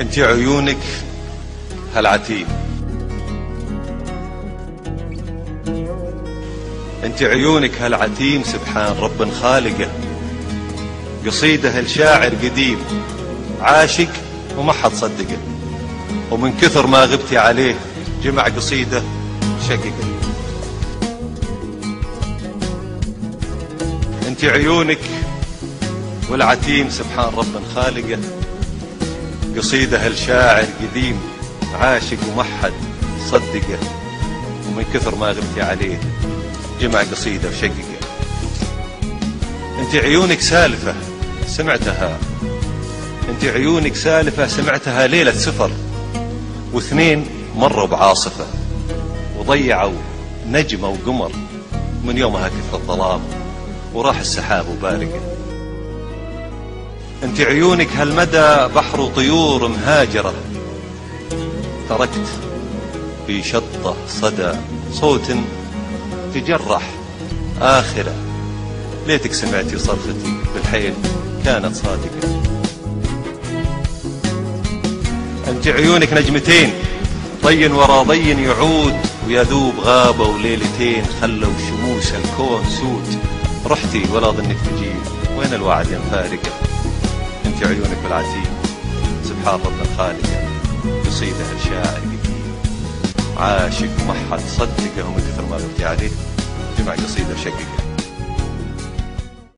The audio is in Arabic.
أنت عيونك هالعتيم أنت عيونك هالعتيم سبحان رب خالقه قصيدة الشاعر قديم. عاشق وما حد صدقه ومن كثر ما غبتي عليه جمع قصيدة شققة. أنت عيونك والعتيم سبحان رب خالقة. قصيدة الشاعر قديم عاشق ومحد صدقه ومن كثر ما غبتي عليه جمع قصيدة وشققه. انت عيونك سالفة سمعتها. انت عيونك سالفة سمعتها ليلة سفر. واثنين مروا بعاصفة وضيعوا نجمة وقمر من يومها كثر الظلام. وراح السحاب وبارقه. أنت عيونك هالمدى بحر وطيور مهاجرة. تركت في شطة صدى صوت تجرح. آخرة ليتك سمعتي صرختي بالحيل كانت صادقة. أنت عيونك نجمتين ضي ورا ضي يعود ويذوب غابة وليلتين خلوا شموس الكون سود. رحتي ولا ظنك تجيب وين الوعد يا مفارقة انت عيونك بالعتيم سبحان رب الخالق قصيدة الشاعر قديم عاشق ما حد صدقه ومن كثر ما غبتي عليه جمع قصيدة شققه